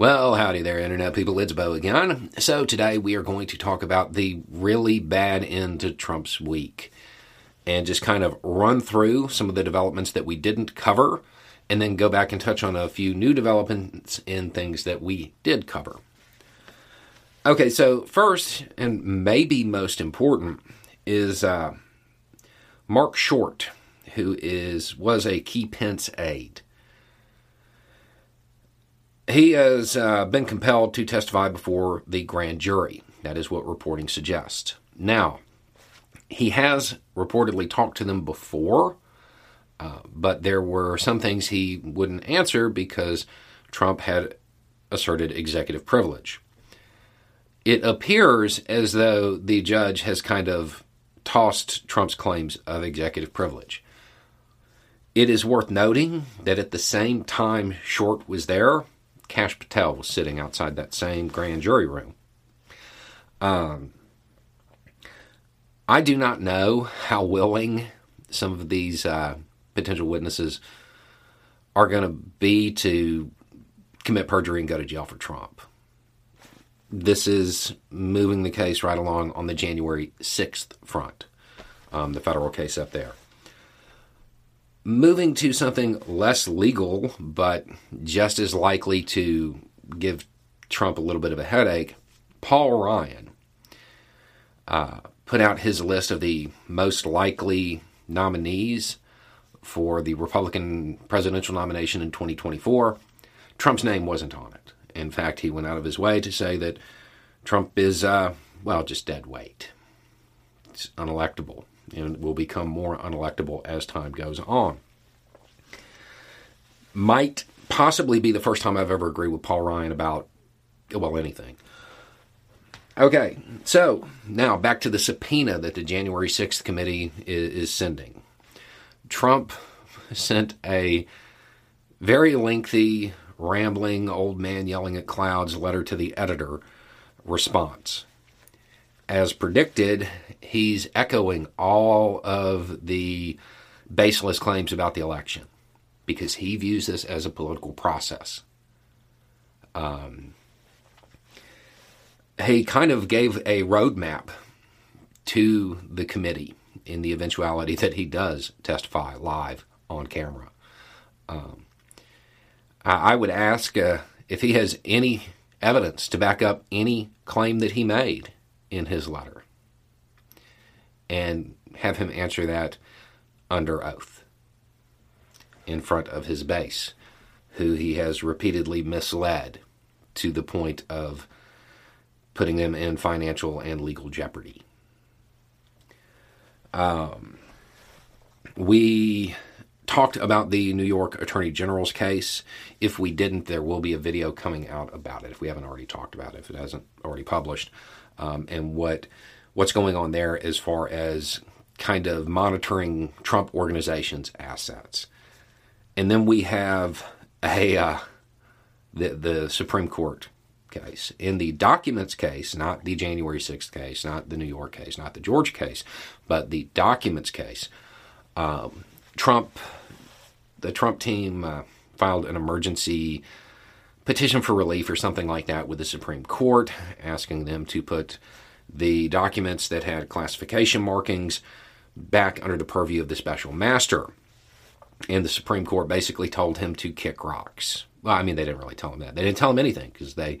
Well, howdy there, Internet people. It's Beau again. So, today we are going to talk about the really bad end to Trump's week and just kind of run through some of the developments that we didn't cover and then go back and touch on a few new developments in things that we did cover. Okay, so first, and maybe most important, is uh, Marc Short, who is was a key Pence aide. He has uh, been compelled to testify before the grand jury. That is what reporting suggests. Now, he has reportedly talked to them before, uh, but there were some things he wouldn't answer because Trump had asserted executive privilege. It appears as though the judge has kind of tossed Trump's claims of executive privilege. It is worth noting that at the same time Short was there, Kash Patel was sitting outside that same grand jury room. Um, I do not know how willing some of these uh, potential witnesses are going to be to commit perjury and go to jail for Trump. This is moving the case right along on the January 6th front, um, the federal case up there. Moving to something less legal, but just as likely to give Trump a little bit of a headache, Paul Ryan uh, put out his list of the most likely nominees for the Republican presidential nomination in 2024. Trump's name wasn't on it. In fact, he went out of his way to say that Trump is, uh, well, just dead weight. It's unelectable and will become more unelectable as time goes on. Might possibly be the first time I've ever agreed with Paul Ryan about, well, anything. Okay, so now back to the subpoena that the January 6th committee is, is sending. Trump sent a very lengthy, rambling, old man yelling at clouds letter to the editor response as predicted, he's echoing all of the baseless claims about the election because he views this as a political process. Um, he kind of gave a roadmap to the committee in the eventuality that he does testify live on camera. Um, I, I, would ask uh, if he has any evidence to back up any claim that he made in his letter and have him answer that under oath in front of his base, who he has repeatedly misled to the point of putting them in financial and legal jeopardy. Um, we talked about the New York Attorney General's case. If we didn't, there will be a video coming out about it if we haven't already talked about it, if it hasn't already published um, and what what's going on there as far as kind of monitoring Trump organization's assets. And then we have a uh, the the Supreme Court case. In the documents case, not the January 6th case, not the New York case, not the George case, but the documents case, um, Trump, the Trump team uh, filed an emergency petition for relief or something like that with the Supreme Court, asking them to put the documents that had classification markings back under the purview of the special master. And the Supreme Court basically told him to kick rocks. Well, I mean, they didn't really tell him that. They didn't tell him anything because they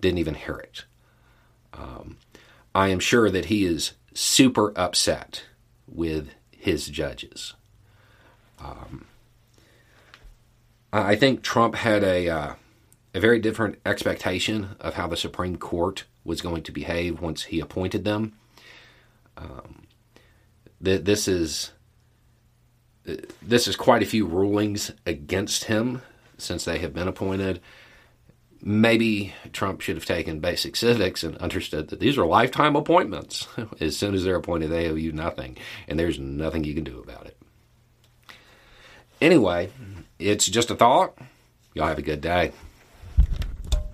didn't even hear it. Um, I am sure that he is super upset with his judges. Um, I think Trump had a uh, a very different expectation of how the Supreme Court was going to behave once he appointed them. Um, th- this is this is quite a few rulings against him since they have been appointed maybe Trump should have taken basic civics and understood that these are lifetime appointments. as soon as they're appointed, they owe you nothing, and there's nothing you can do about it. Anyway, it's just a thought. Y'all have a good day.